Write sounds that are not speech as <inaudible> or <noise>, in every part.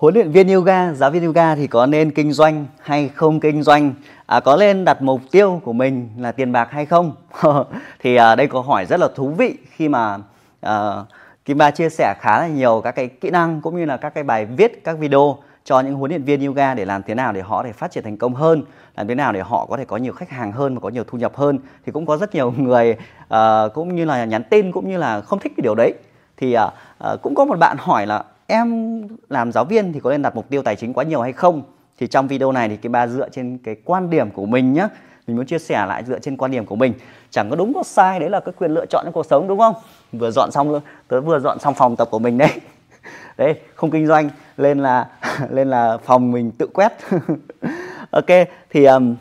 huấn luyện viên yoga giáo viên yoga thì có nên kinh doanh hay không kinh doanh? À, có nên đặt mục tiêu của mình là tiền bạc hay không? <laughs> Thì à, đây có hỏi rất là thú vị khi mà à, Kim Ba chia sẻ khá là nhiều các cái kỹ năng cũng như là các cái bài viết các video cho những huấn luyện viên yoga để làm thế nào để họ để phát triển thành công hơn làm thế nào để họ có thể có nhiều khách hàng hơn và có nhiều thu nhập hơn. Thì cũng có rất nhiều <laughs> người uh, cũng như là nhắn tin cũng như là không thích cái điều đấy. Thì uh, uh, cũng có một bạn hỏi là em làm giáo viên thì có nên đặt mục tiêu tài chính quá nhiều hay không? Thì trong video này thì cái ba dựa trên cái quan điểm của mình nhé mình muốn chia sẻ lại dựa trên quan điểm của mình. Chẳng có đúng có sai đấy là cái quyền lựa chọn trong cuộc sống đúng không? Vừa dọn xong luôn tớ vừa dọn xong phòng tập của mình đấy. <laughs> Đấy không kinh doanh lên là <laughs> lên là phòng mình tự quét. <laughs> Ok thì um,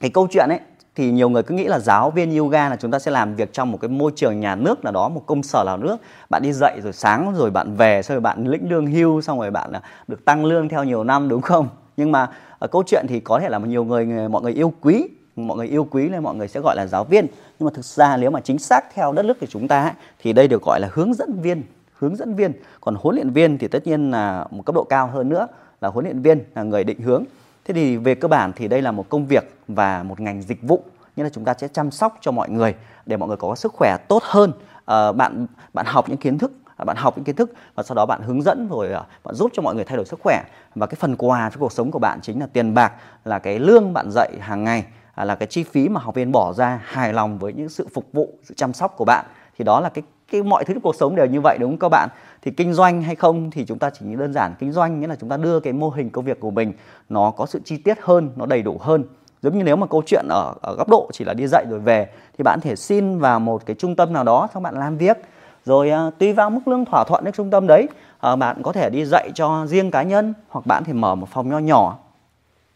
cái câu chuyện ấy thì nhiều người cứ nghĩ là giáo viên yoga là chúng ta sẽ làm việc trong một cái môi trường nhà nước nào đó, một công sở nào nước bạn đi dậy rồi sáng rồi bạn về, xong rồi bạn lĩnh lương hưu, xong rồi bạn à, được tăng lương theo nhiều năm, đúng không? Nhưng mà ở câu chuyện thì có thể là nhiều người mọi người yêu quý, mọi người yêu quý nên mọi người sẽ gọi là giáo viên. Nhưng mà thực ra nếu mà chính xác theo đất nước của chúng ta thì đây được gọi là hướng dẫn viên, hướng dẫn viên. Còn huấn luyện viên thì tất nhiên là một cấp độ cao hơn nữa, là huấn luyện viên là người định hướng thế thì về cơ bản thì đây là một công việc và một ngành dịch vụ như là chúng ta sẽ chăm sóc cho mọi người để mọi người có sức khỏe tốt hơn. À, bạn bạn học những kiến thức à, bạn học những kiến thức và sau đó bạn hướng dẫn rồi à, bạn giúp cho mọi người thay đổi sức khỏe. Và cái phần quà cho cuộc sống của bạn chính là tiền bạc là cái lương bạn dạy hàng ngày à, là cái chi phí mà học viên bỏ ra hài lòng với những sự phục vụ sự chăm sóc của bạn. Thì đó là cái cái mọi thứ trong cuộc sống đều như vậy đúng không các bạn? Thì kinh doanh hay không thì chúng ta chỉ đơn giản. Kinh doanh nghĩa là chúng ta đưa cái mô hình công việc của mình nó có sự chi tiết hơn nó đầy đủ hơn. Giống như nếu mà câu chuyện ở, ở góc độ chỉ là đi dạy rồi về thì bạn thể xin vào một cái trung tâm nào đó xong bạn làm việc. Rồi à, tùy vào mức lương thỏa thuận với trung tâm đấy à, bạn có thể đi dạy cho riêng cá nhân hoặc bạn thì mở một phòng nho nhỏ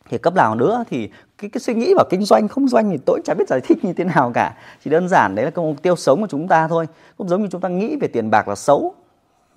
thì cấp nào nữa thì cái, cái suy nghĩ vào kinh doanh không doanh thì tôi chả biết giải thích như thế nào cả. Chỉ đơn giản đấy là cái mục tiêu sống của chúng ta thôi. Cũng giống như chúng ta nghĩ về tiền bạc là xấu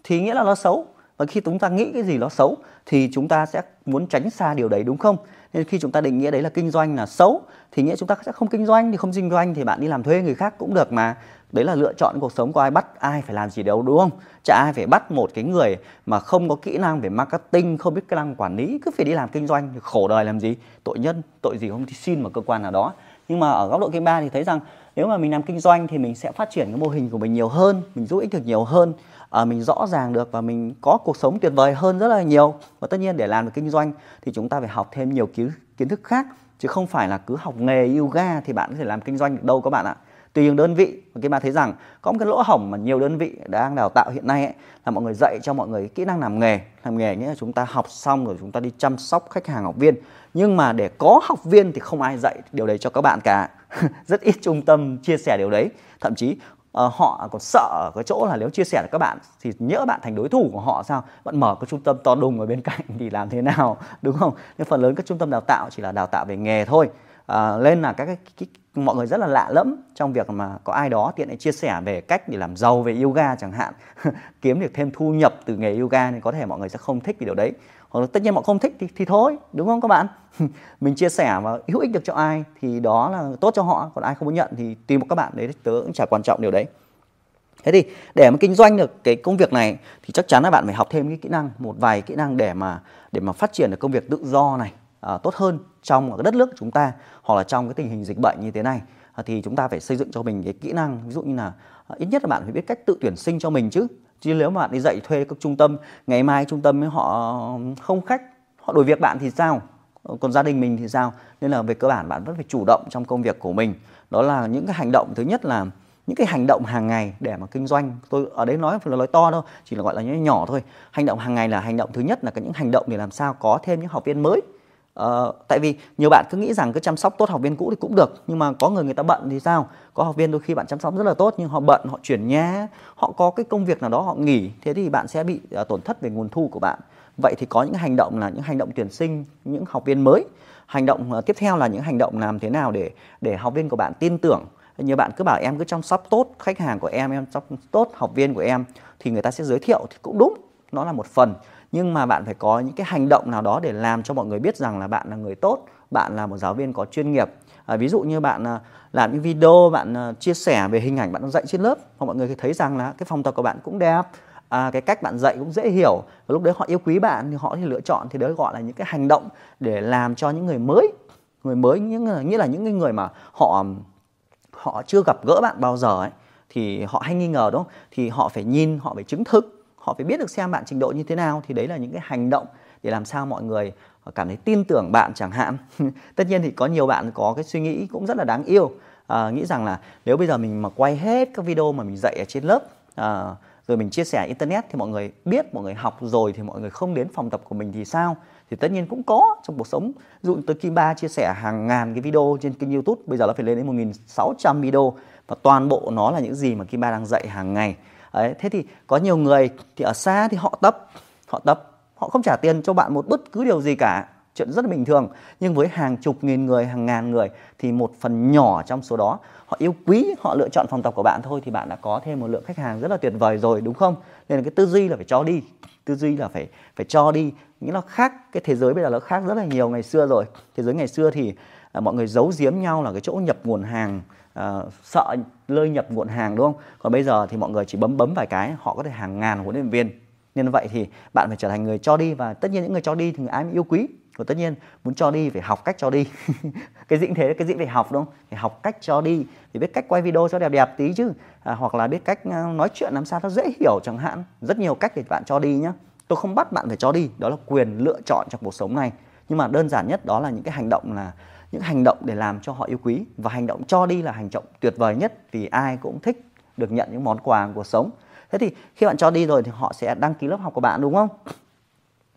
thì nghĩa là nó xấu. Và khi chúng ta nghĩ cái gì nó xấu thì chúng ta sẽ muốn tránh xa điều đấy đúng không? Nên khi chúng ta định nghĩa đấy là kinh doanh là xấu thì nghĩa chúng ta sẽ không kinh doanh thì không kinh doanh thì bạn đi làm thuê người khác cũng được mà đấy là lựa chọn cuộc sống của ai bắt ai phải làm gì đâu đúng không? Chả ai phải bắt một cái người mà không có kỹ năng về marketing không biết kỹ năng quản lý cứ phải đi làm kinh doanh khổ đời làm gì? Tội nhân tội gì không thì xin vào cơ quan nào đó. Nhưng mà ở góc độ kim ba thì thấy rằng nếu mà mình làm kinh doanh thì mình sẽ phát triển cái mô hình của mình nhiều hơn mình giúp ích được nhiều hơn. À, mình rõ ràng được và mình có cuộc sống tuyệt vời hơn rất là nhiều. Và tất nhiên để làm được kinh doanh thì chúng ta phải học thêm nhiều kiến kiến thức khác chứ không phải là cứ học nghề yoga thì bạn có thể làm kinh doanh được đâu các bạn ạ tùy từng đơn vị và các bạn thấy rằng có một cái lỗ hổng mà nhiều đơn vị đang đào tạo hiện nay ấy, là mọi người dạy cho mọi người kỹ năng làm nghề. Làm nghề nghĩa là chúng ta học xong rồi chúng ta đi chăm sóc khách hàng học viên. Nhưng mà để có học viên thì không ai dạy điều đấy cho các bạn cả. <laughs> Rất ít trung tâm chia sẻ điều đấy. Thậm chí uh, họ còn sợ ở cái chỗ là nếu chia sẻ được các bạn thì nhỡ bạn thành đối thủ của họ sao? Bạn mở cái trung tâm to đùng ở bên <laughs> cạnh thì làm thế nào? Đúng không? Nhưng phần lớn các trung tâm đào tạo chỉ là đào tạo về nghề thôi à, lên là các cái, cái mọi người rất là lạ lẫm trong việc mà có ai đó tiện để chia sẻ về cách để làm giàu về yoga chẳng hạn. <laughs> Kiếm được thêm thu nhập từ nghề yoga thì có thể mọi người sẽ không thích vì điều đấy. Hoặc tất nhiên mọi không thích thì, thì thôi đúng không các bạn? <laughs> Mình chia sẻ và hữu ích được cho ai thì đó là tốt cho họ còn ai không muốn nhận thì tùy một các bạn đấy tớ cũng chả quan trọng điều đấy. Thế thì để mà kinh doanh được cái công việc này thì chắc chắn là bạn phải học thêm cái kỹ năng một vài kỹ năng để mà để mà phát triển được công việc tự do này à, tốt hơn trong cái đất nước chúng ta hoặc là trong cái tình hình dịch bệnh như thế này à, thì chúng ta phải xây dựng cho mình cái kỹ năng, ví dụ như là à, ít nhất là bạn phải biết cách tự tuyển sinh cho mình chứ. Chứ nếu mà bạn đi dạy thuê các trung tâm, ngày mai trung tâm họ không khách, họ đổi việc bạn thì sao? Còn gia đình mình thì sao? Nên là về cơ bản bạn vẫn phải chủ động trong công việc của mình. Đó là những cái hành động thứ nhất là những cái hành động hàng ngày để mà kinh doanh. Tôi ở đấy nói là nói to đâu, chỉ là gọi là nhỏ nhỏ thôi. Hành động hàng ngày là hành động thứ nhất là cái những hành động để làm sao có thêm những học viên mới. Uh, tại vì nhiều bạn cứ nghĩ rằng cứ chăm sóc tốt học viên cũ thì cũng được nhưng mà có người người ta bận thì sao? Có học viên đôi khi bạn chăm sóc rất là tốt nhưng họ bận họ chuyển nhà họ có cái công việc nào đó họ nghỉ thế thì bạn sẽ bị uh, tổn thất về nguồn thu của bạn. Vậy thì có những hành động là những hành động tuyển sinh những học viên mới. Hành động uh, tiếp theo là những hành động làm thế nào để để học viên của bạn tin tưởng? Nhiều bạn cứ bảo em cứ chăm sóc tốt khách hàng của em em chăm sóc tốt học viên của em thì người ta sẽ giới thiệu thì cũng đúng nó là một phần nhưng mà bạn phải có những cái hành động nào đó để làm cho mọi người biết rằng là bạn là người tốt bạn là một giáo viên có chuyên nghiệp. À, ví dụ như bạn à, làm những video bạn à, chia sẻ về hình ảnh bạn dạy trên lớp hoặc mọi người thấy rằng là cái phòng tập của bạn cũng đẹp à, cái cách bạn dạy cũng dễ hiểu và lúc đấy họ yêu quý bạn thì họ thì lựa chọn thì đấy gọi là những cái hành động để làm cho những người mới người mới những à, nghĩa là những người mà họ họ chưa gặp gỡ bạn bao giờ ấy thì họ hay nghi ngờ đúng không? Thì họ phải nhìn họ phải chứng thực họ phải biết được xem bạn trình độ như thế nào thì đấy là những cái hành động để làm sao mọi người ờ, cảm thấy tin tưởng bạn chẳng hạn. <laughs> Tất nhiên thì có nhiều bạn có cái suy nghĩ cũng rất là đáng yêu. À, nghĩ rằng là nếu bây giờ mình mà quay hết các video mà mình dạy ở trên lớp à, rồi mình chia sẻ internet thì mọi người biết mọi người học rồi thì mọi người không đến phòng tập của mình thì sao? Thì tất nhiên cũng có trong cuộc sống. Dụ tôi Kim Ba chia sẻ hàng ngàn cái video trên kênh YouTube bây giờ nó phải lên đến 1.600 video và toàn bộ nó là những gì mà Kim Ba đang dạy hàng ngày. Đấy, thế thì có nhiều người thì ở xa thì họ tập họ tập họ không trả tiền cho bạn một bất cứ điều gì cả. Chuyện rất là bình thường. Nhưng với hàng chục nghìn người hàng ngàn người thì một phần nhỏ trong số đó họ yêu quý họ lựa chọn phòng tập của bạn thôi thì bạn đã có thêm một lượng khách hàng rất là tuyệt vời rồi đúng không? Nên là cái tư duy là phải cho đi. Tư duy là phải phải cho đi. Nghĩa là khác cái thế giới bây giờ nó khác rất là nhiều ngày xưa rồi. Thế giới ngày xưa thì à, mọi người giấu giếm nhau là cái chỗ nhập nguồn hàng uh, sợ lơi nhập nguồn hàng đúng không? Còn bây giờ thì mọi người chỉ bấm bấm vài cái họ có thể hàng ngàn huấn luyện viên. Nên vậy thì bạn phải trở thành người cho đi và tất nhiên những người cho đi thì người ai cũng yêu quý. Và tất nhiên muốn cho đi phải học cách cho đi. <laughs> Cái dĩnh thế cái dĩnh phải học đúng không? Phải học cách cho đi thì biết cách quay video cho đẹp đẹp tí chứ. À, hoặc là biết cách ờ, nói chuyện làm sao nó dễ hiểu chẳng hạn. Rất nhiều cách để bạn cho đi nhá. Tôi không bắt bạn phải cho đi đó là quyền lựa chọn trong cuộc sống này. Nhưng mà đơn giản nhất đó là những cái hành động là những hành động để làm cho họ yêu quý và hành động cho đi là hành động tuyệt vời nhất vì ai cũng thích được nhận những món quà của cuộc sống. Thế thì khi bạn cho đi rồi thì họ sẽ đăng ký lớp học của bạn đúng không?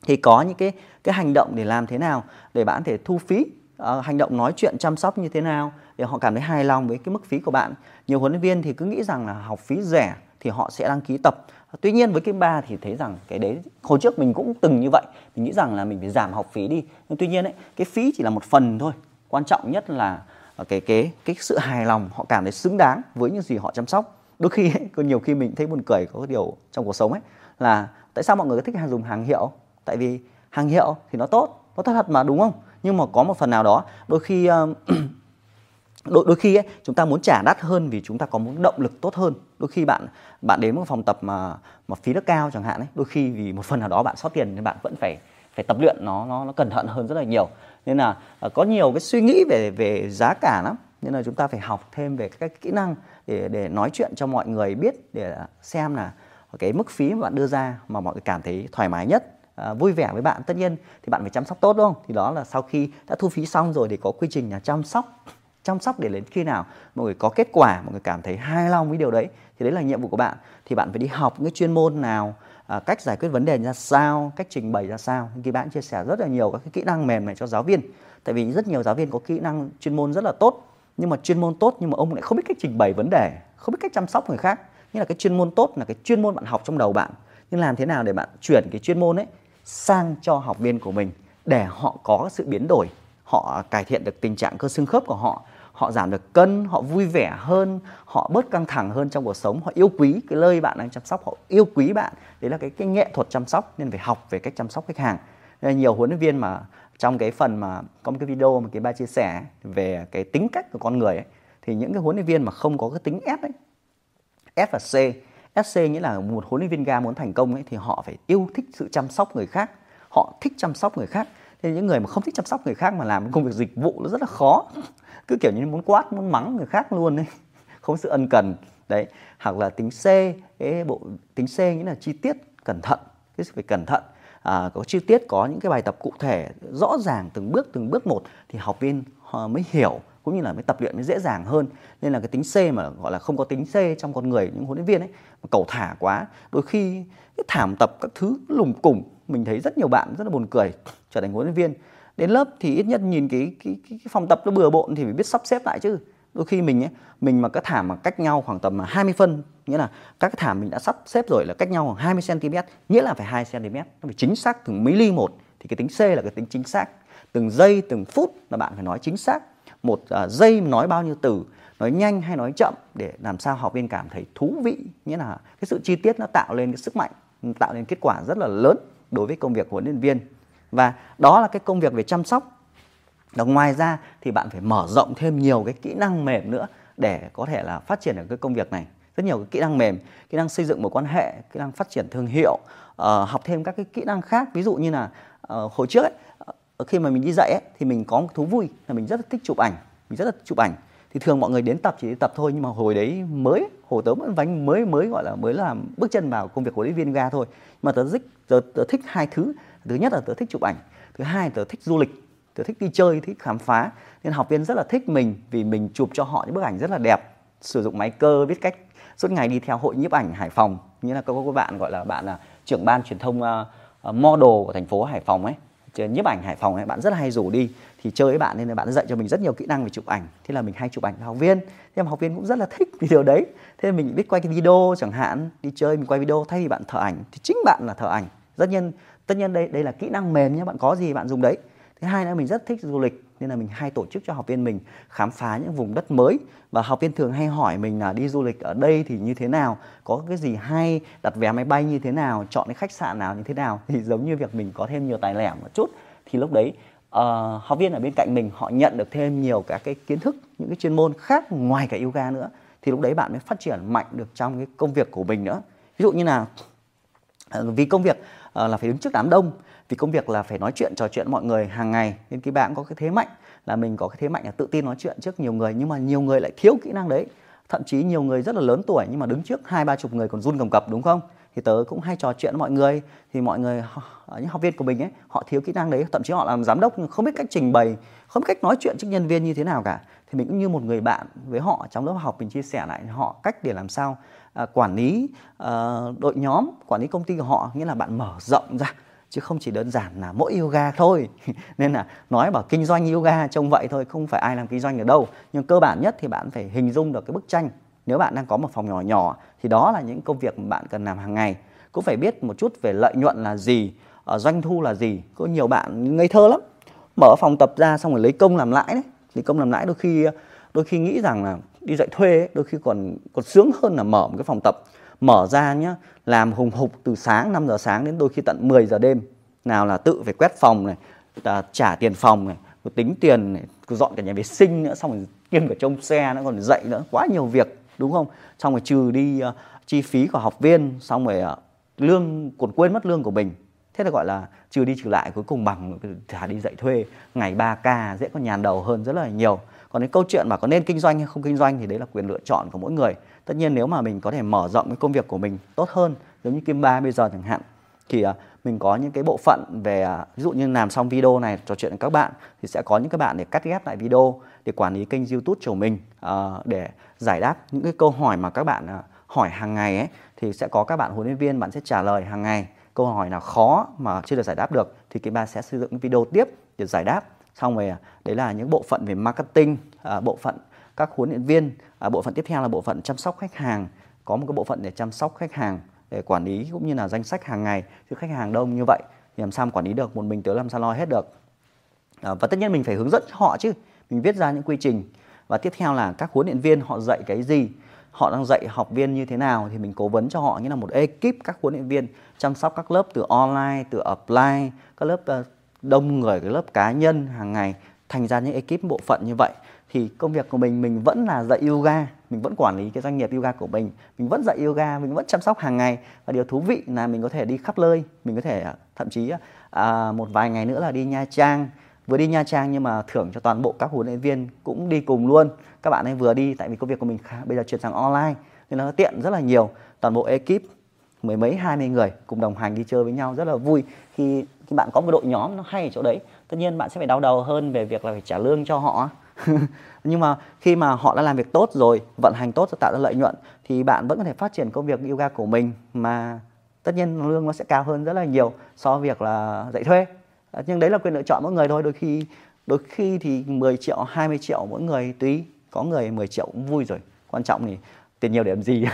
Thì có những cái cái hành động để làm thế nào để bạn có thể thu phí uh, hành động nói chuyện chăm sóc như thế nào để họ cảm thấy hài lòng với cái mức phí của bạn? Nhiều huấn luyện viên thì cứ nghĩ rằng là học phí rẻ thì họ sẽ đăng ký tập. Tuy nhiên với cái ba thì thấy rằng cái đấy hồi trước mình cũng từng như vậy mình nghĩ rằng là mình phải giảm học phí đi. Nhưng tuy nhiên ấy cái phí chỉ là một phần thôi quan trọng nhất là ờ, cái cái cái sự hài lòng họ cảm thấy xứng đáng với những gì họ chăm sóc. Đôi khi ấy, có nhiều khi mình thấy buồn cười có cái điều trong cuộc sống ấy là tại sao mọi người thích dùng hàng hiệu? Tại vì hàng hiệu thì nó tốt nó tốt thật mà đúng không? Nhưng mà có một phần nào đó đôi khi ờ, <clears throat> đôi đôi khi ấy, chúng ta muốn trả đắt hơn vì chúng ta có muốn động lực tốt hơn. Đôi khi bạn bạn đến một phòng tập mà mà phí nó cao chẳng hạn ấy đôi khi vì một phần nào đó bạn sót tiền nên bạn vẫn phải phải tập luyện nó nó nó cẩn thận hơn rất là nhiều. Nên là à, có nhiều cái suy nghĩ về về giá cả lắm. Nên là chúng ta phải học thêm về các kỹ năng để để nói chuyện cho mọi người biết để xem là cái mức phí mà bạn đưa ra mà mọi người cảm thấy thoải mái nhất à, vui vẻ với bạn. Tất nhiên thì bạn phải chăm sóc tốt đúng không? Thì đó là sau khi đã thu phí xong rồi thì có quy trình là chăm sóc chăm sóc để đến khi nào mọi người có kết quả mọi người cảm thấy hài lòng với điều đấy thì đấy là nhiệm vụ của bạn. Thì bạn phải đi học những chuyên môn nào à, cách giải quyết vấn đề ra sao cách trình bày ra sao. Thì bạn chia sẻ rất là nhiều các cái kỹ năng mềm này cho giáo viên. Tại vì rất nhiều giáo viên có kỹ năng chuyên môn rất là tốt nhưng mà chuyên môn tốt nhưng mà ông lại không biết cách trình bày vấn đề không biết cách chăm sóc người khác. Như là cái chuyên môn tốt là cái chuyên môn bạn học trong đầu bạn. Nhưng làm thế nào để bạn chuyển cái chuyên môn ấy sang cho học viên của mình để họ có sự biến đổi họ cải thiện được tình trạng cơ xương khớp của họ họ giảm được cân họ vui vẻ hơn họ bớt căng thẳng hơn trong cuộc sống. Họ yêu quý cái nơi bạn đang chăm sóc họ yêu quý bạn. Đấy là cái cái nghệ thuật chăm sóc nên phải học về cách chăm sóc khách hàng. Nên nhiều huấn luyện viên mà trong cái phần mà có một cái video mà cái ba chia sẻ về cái tính cách của con người ấy, thì những cái huấn luyện viên mà không có cái tính S ấy F và C SC nghĩa là một huấn luyện viên ga muốn thành công ấy thì họ phải yêu thích sự chăm sóc người khác. Họ thích chăm sóc người khác nên những người mà không thích chăm sóc người khác mà làm công việc dịch vụ nó rất là khó. Cứ kiểu như muốn quát muốn mắng người khác luôn ấy. <laughs> Không sự ân cần. Đấy hoặc là tính C cái bộ tính C nghĩa là chi tiết cẩn thận. Cái sự phải cẩn thận. À, có chi tiết có những cái bài tập cụ thể rõ ràng từng bước từng bước một thì học viên họ mới hiểu cũng như là mới tập luyện mới dễ dàng hơn. Nên là cái tính C mà gọi là không có tính C trong con người những huấn luyện viên ấy mà cầu thả quá. Đôi khi cái thảm tập các thứ lùng củng. Mình thấy rất nhiều bạn rất là buồn cười trở thành huấn luyện viên. Đến lớp thì ít nhất nhìn cái cái, cái, cái phòng tập nó bừa bộn thì phải biết sắp xếp lại chứ. Đôi khi mình ấy mình mà các thảm mà cách nhau khoảng tầm 20 phân nghĩa là các cái thảm mình đã sắp xếp rồi là cách nhau khoảng 20 cm nghĩa là phải 2 cm nó phải chính xác từng mấy ly một. Thì cái tính C là cái tính chính xác. Từng giây từng phút là bạn phải nói chính xác một uh, giây nói bao nhiêu từ nói nhanh hay nói chậm để làm sao học viên cảm thấy thú vị nghĩa là cái sự chi tiết nó tạo lên cái sức mạnh tạo nên kết quả rất là lớn đối với công việc huấn luyện viên. Và đó là cái công việc về chăm sóc. Và ngoài ra thì bạn phải mở rộng thêm nhiều cái kỹ năng mềm nữa để có thể là phát triển được cái công việc này. Rất nhiều cái kỹ năng mềm kỹ năng xây dựng mối quan hệ kỹ năng phát triển thương hiệu uh, học thêm các cái kỹ năng khác. Ví dụ như là uh, hồi trước ấy, Ờ, khi mà mình đi dạy ấy, thì mình có một thú vui là mình rất là thích chụp ảnh mình rất là thích chụp ảnh. Thì thường mọi người đến tập chỉ đi tập thôi nhưng mà hồi đấy mới hồi tớ vẫn vánh mới mới gọi là mới làm bước chân vào công việc của luyện viên ga thôi. Mà tớ thích tớ, tớ thích hai thứ. Thứ nhất là tớ thích chụp ảnh thứ hai tớ thích du lịch tớ thích đi chơi thích khám phá. Nên học viên rất là thích mình vì mình chụp cho họ những bức ảnh rất là đẹp sử dụng máy cơ biết cách suốt ngày đi theo hội nhiếp ảnh Hải Phòng. Như là có các bạn gọi là bạn là trưởng ban truyền thông uh, model của thành phố Hải Phòng ấy nhiếp ảnh Hải Phòng ấy, bạn rất là hay rủ đi, thì chơi với bạn nên là bạn dạy cho mình rất nhiều kỹ năng về chụp ảnh. Thế là mình hay chụp ảnh với học viên. Thế mà học viên cũng rất là thích cái điều đấy. Thế là mình biết quay cái video chẳng hạn, đi chơi mình quay video, thay vì bạn thợ ảnh, thì chính bạn là thợ ảnh. Tất nhiên tất nhiên đây đây là kỹ năng mềm nhé bạn có gì bạn dùng đấy. Thứ hai nữa, mình rất thích du lịch nên là mình hay tổ chức cho học viên mình khám phá những vùng đất mới. Và học viên thường hay hỏi mình là đi du lịch ở đây thì như thế nào có cái gì hay đặt vé máy bay như thế nào chọn cái khách sạn nào như thế nào. Thì giống như việc mình có thêm nhiều tài lẻ một chút. Thì lúc đấy uh, học viên ở bên cạnh mình họ nhận được thêm nhiều các cái kiến thức những cái chuyên môn khác ngoài cả yoga nữa. Thì lúc đấy bạn mới phát triển mạnh được trong cái công việc của mình nữa. Ví dụ như là uh, vì công việc uh, là phải đứng trước đám đông vì công việc là phải nói chuyện trò chuyện với mọi người hàng ngày. Nên cái bạn có cái thế mạnh là mình có cái thế mạnh là tự tin nói chuyện trước nhiều người. Nhưng mà nhiều người lại thiếu kỹ năng đấy. Thậm chí nhiều người rất là lớn tuổi nhưng mà đứng trước hai ba chục người còn run cầm cập đúng không? Thì tớ cũng hay trò chuyện với mọi người. Thì mọi người những học viên của mình ấy họ thiếu kỹ năng đấy. Thậm chí họ làm giám đốc nhưng không biết cách trình bày không biết cách nói chuyện trước nhân viên như thế nào cả. Thì mình cũng như một người bạn với họ trong lớp học mình chia sẻ lại họ cách để làm sao à, quản lý à, đội nhóm quản lý công ty của họ. Nghĩa là bạn mở rộng ra chứ không chỉ đơn giản là mỗi yoga thôi. <laughs> Nên là nói bảo kinh doanh yoga trông vậy thôi không phải ai làm kinh doanh ở đâu. Nhưng cơ bản nhất thì bạn phải hình dung được cái bức tranh. Nếu bạn đang có một phòng nhỏ nhỏ thì đó là những công việc mà bạn cần làm hàng ngày. Cũng phải biết một chút về lợi nhuận là gì ờ, doanh thu là gì. Có nhiều bạn ngây thơ lắm. Mở phòng tập ra xong rồi lấy công làm lãi đấy. Lấy công làm lãi đôi khi đôi khi nghĩ rằng là đi dạy thuê ấy, đôi khi còn còn sướng hơn là mở một cái phòng tập mở ra nhá làm hùng hục từ sáng 5 giờ sáng đến đôi khi tận 10 giờ đêm. Nào là tự phải quét phòng này à, trả tiền phòng này tính tiền này dọn cả nhà vệ sinh nữa xong rồi kiêm cả trông xe nữa còn dậy nữa. Quá nhiều việc đúng không? Xong rồi trừ đi uh, chi phí của học viên xong rồi uh, lương còn quên mất lương của mình. Thế là gọi là trừ đi trừ lại cuối cùng bằng thả đi dạy thuê. Ngày 3k dễ có nhàn đầu hơn rất là nhiều. Còn cái câu chuyện mà có nên kinh doanh hay không kinh doanh thì đấy là quyền lựa chọn của mỗi người tất nhiên nếu mà mình có thể mở rộng cái công việc của mình tốt hơn, giống như kim ba bây giờ chẳng hạn, thì à, mình có những cái bộ phận về à, ví dụ như làm xong video này, trò chuyện với các bạn, thì sẽ có những các bạn để cắt ghép lại video, để quản lý kênh youtube của mình à, để giải đáp những cái câu hỏi mà các bạn hỏi hàng ngày ấy, thì sẽ có các bạn huấn luyện viên, bạn sẽ trả lời hàng ngày. Câu hỏi nào khó mà chưa được giải đáp được thì kim ba sẽ xây dựng video tiếp để giải đáp. Xong rồi đấy là những bộ phận về marketing bộ phận các huấn luyện viên à, bộ phận tiếp theo là bộ phận chăm sóc khách hàng có một cái bộ phận để chăm sóc khách hàng để quản lý cũng như là danh sách hàng ngày. Chứ khách hàng đông như vậy thì làm sao quản lý được một mình tớ làm sao lo hết được. À, và tất nhiên mình phải hướng dẫn họ chứ mình viết ra những quy trình. Và tiếp theo là các huấn luyện viên họ dạy cái gì họ đang dạy học viên như thế nào thì mình cố vấn cho họ như là một ekip các huấn luyện viên chăm sóc các lớp từ online từ offline các lớp ờ, đông người cái lớp cá nhân hàng ngày thành ra những ekip bộ phận như vậy thì công việc của mình mình vẫn là dạy yoga mình vẫn quản lý cái doanh nghiệp yoga của mình mình vẫn dạy yoga mình vẫn chăm sóc hàng ngày. Và điều thú vị là mình có thể đi khắp nơi mình có thể à, thậm chí à, một vài ngày nữa là đi nha trang. Vừa đi nha trang nhưng mà thưởng cho toàn bộ các huấn luyện viên cũng đi cùng luôn. Các bạn ấy vừa đi tại vì công việc của mình khá, bây giờ chuyển sang online nên nó tiện rất là nhiều. Toàn bộ ekip mười mấy hai mươi người cùng đồng hành đi chơi với nhau rất là vui. Khi khi bạn có một đội nhóm nó hay ở chỗ đấy tất nhiên bạn sẽ phải đau đầu hơn về việc là phải trả lương cho họ. <laughs> nhưng mà khi mà họ đã làm việc tốt rồi, vận hành tốt, tạo ra lợi nhuận, thì bạn vẫn có thể phát triển công việc yoga của mình mà tất nhiên lương nó sẽ cao hơn rất là nhiều so với việc là dạy thuê. Ờ, nhưng đấy là quyền lựa chọn mỗi người thôi, đôi khi đôi khi thì 10 triệu 20 triệu mỗi người, tùy, có người 10 triệu cũng vui rồi. Quan trọng thì tiền nhiều để làm gì?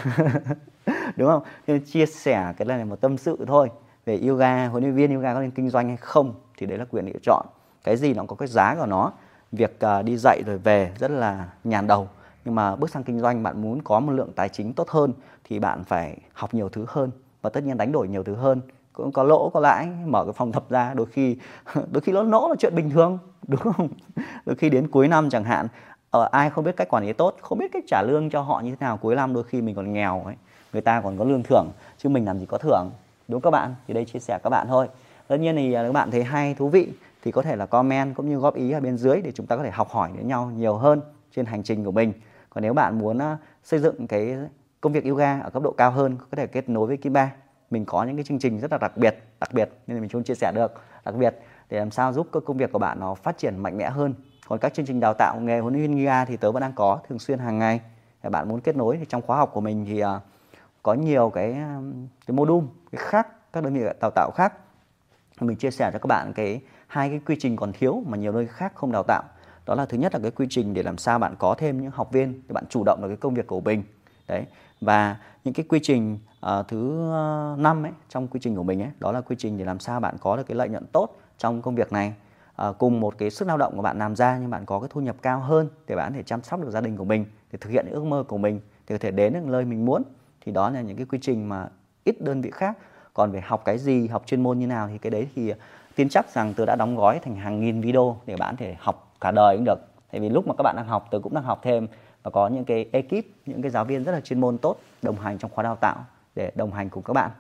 <laughs> Đúng không? Nên chia sẻ cái này là một tâm sự thôi, về yoga, huấn luyện viên yoga có nên kinh doanh hay không, thì đấy là quyền lựa chọn. Cái gì nó có cái giá của nó việc à, đi dạy rồi về rất là nhàn đầu. Nhưng mà bước sang kinh doanh, bạn muốn có một lượng tài chính tốt hơn thì bạn phải học nhiều thứ hơn và tất nhiên đánh đổi nhiều thứ hơn. Cũng có lỗ, có lãi, mở cái phòng tập ra, đôi khi <laughs> đôi khi lỗ lỗ là chuyện bình thường, <laughs> đúng không? Đôi khi đến cuối năm chẳng hạn ở ai không biết cách quản lý tốt, không biết cách trả lương cho họ như thế nào cuối năm, đôi khi mình còn nghèo ấy, người ta còn có lương thưởng, chứ mình làm gì có thưởng. Đúng không các bạn? Thì đây chia sẻ các bạn thôi tất nhiên thì à, các bạn thấy hay, thú vị thì có thể là comment cũng như góp ý ở bên dưới để chúng ta có thể học hỏi đến nhau nhiều hơn trên hành trình của mình. Còn nếu bạn muốn à, xây dựng cái công việc yoga ở cấp độ cao hơn, có thể kết nối với Kim Ba mình có những cái chương trình rất là đặc biệt đặc biệt nên mình không chia sẻ được, đặc biệt để làm sao giúp công việc của bạn nó phát triển mạnh mẽ hơn. Còn các chương trình đào tạo nghề huấn luyện yoga thì tớ vẫn đang có, thường xuyên hàng ngày. Để bạn muốn kết nối thì trong khóa học của mình thì à, có nhiều cái cái module, cái khác, các đơn vị đào tạo khác mình chia sẻ cho các bạn cái hai cái quy trình còn thiếu mà nhiều nơi khác không đào tạo. Đó là thứ nhất là cái quy trình để làm sao bạn có thêm những học viên để bạn chủ động được cái công việc của mình. Đấy. Và những cái quy trình uh, thứ ờ, năm ấy trong quy trình của mình ấy đó là quy trình để làm sao bạn có được cái lợi nhuận tốt trong công việc này. Uh, cùng một cái sức lao động của bạn làm ra nhưng bạn có cái thu nhập cao hơn để bạn có thể chăm sóc được gia đình của mình để thực hiện những ước mơ của mình để có thể đến được nơi mình muốn. Thì đó là những cái quy trình mà ít đơn vị khác còn về học cái gì, học chuyên môn như nào thì cái đấy thì à, tin chắc rằng tôi đã đóng gói thành hàng nghìn video để bạn thể học cả đời cũng được. Tại vì lúc mà các bạn đang học tôi cũng đang học thêm và có những cái ekip, những cái giáo viên rất là chuyên môn tốt đồng hành trong khóa đào tạo để đồng hành cùng các bạn.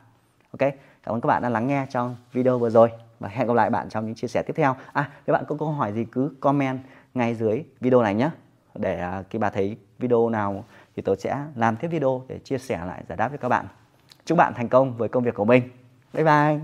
Ok, cảm ơn các bạn đã lắng nghe trong video vừa rồi và hẹn gặp lại bạn trong những chia sẻ tiếp theo. À nếu bạn có câu hỏi gì cứ comment ngay dưới video này nhé để à, khi bà thấy video nào thì tôi sẽ làm tiếp video để chia sẻ lại, giải đáp với các bạn chúc bạn thành công với công việc của mình. Bye bye.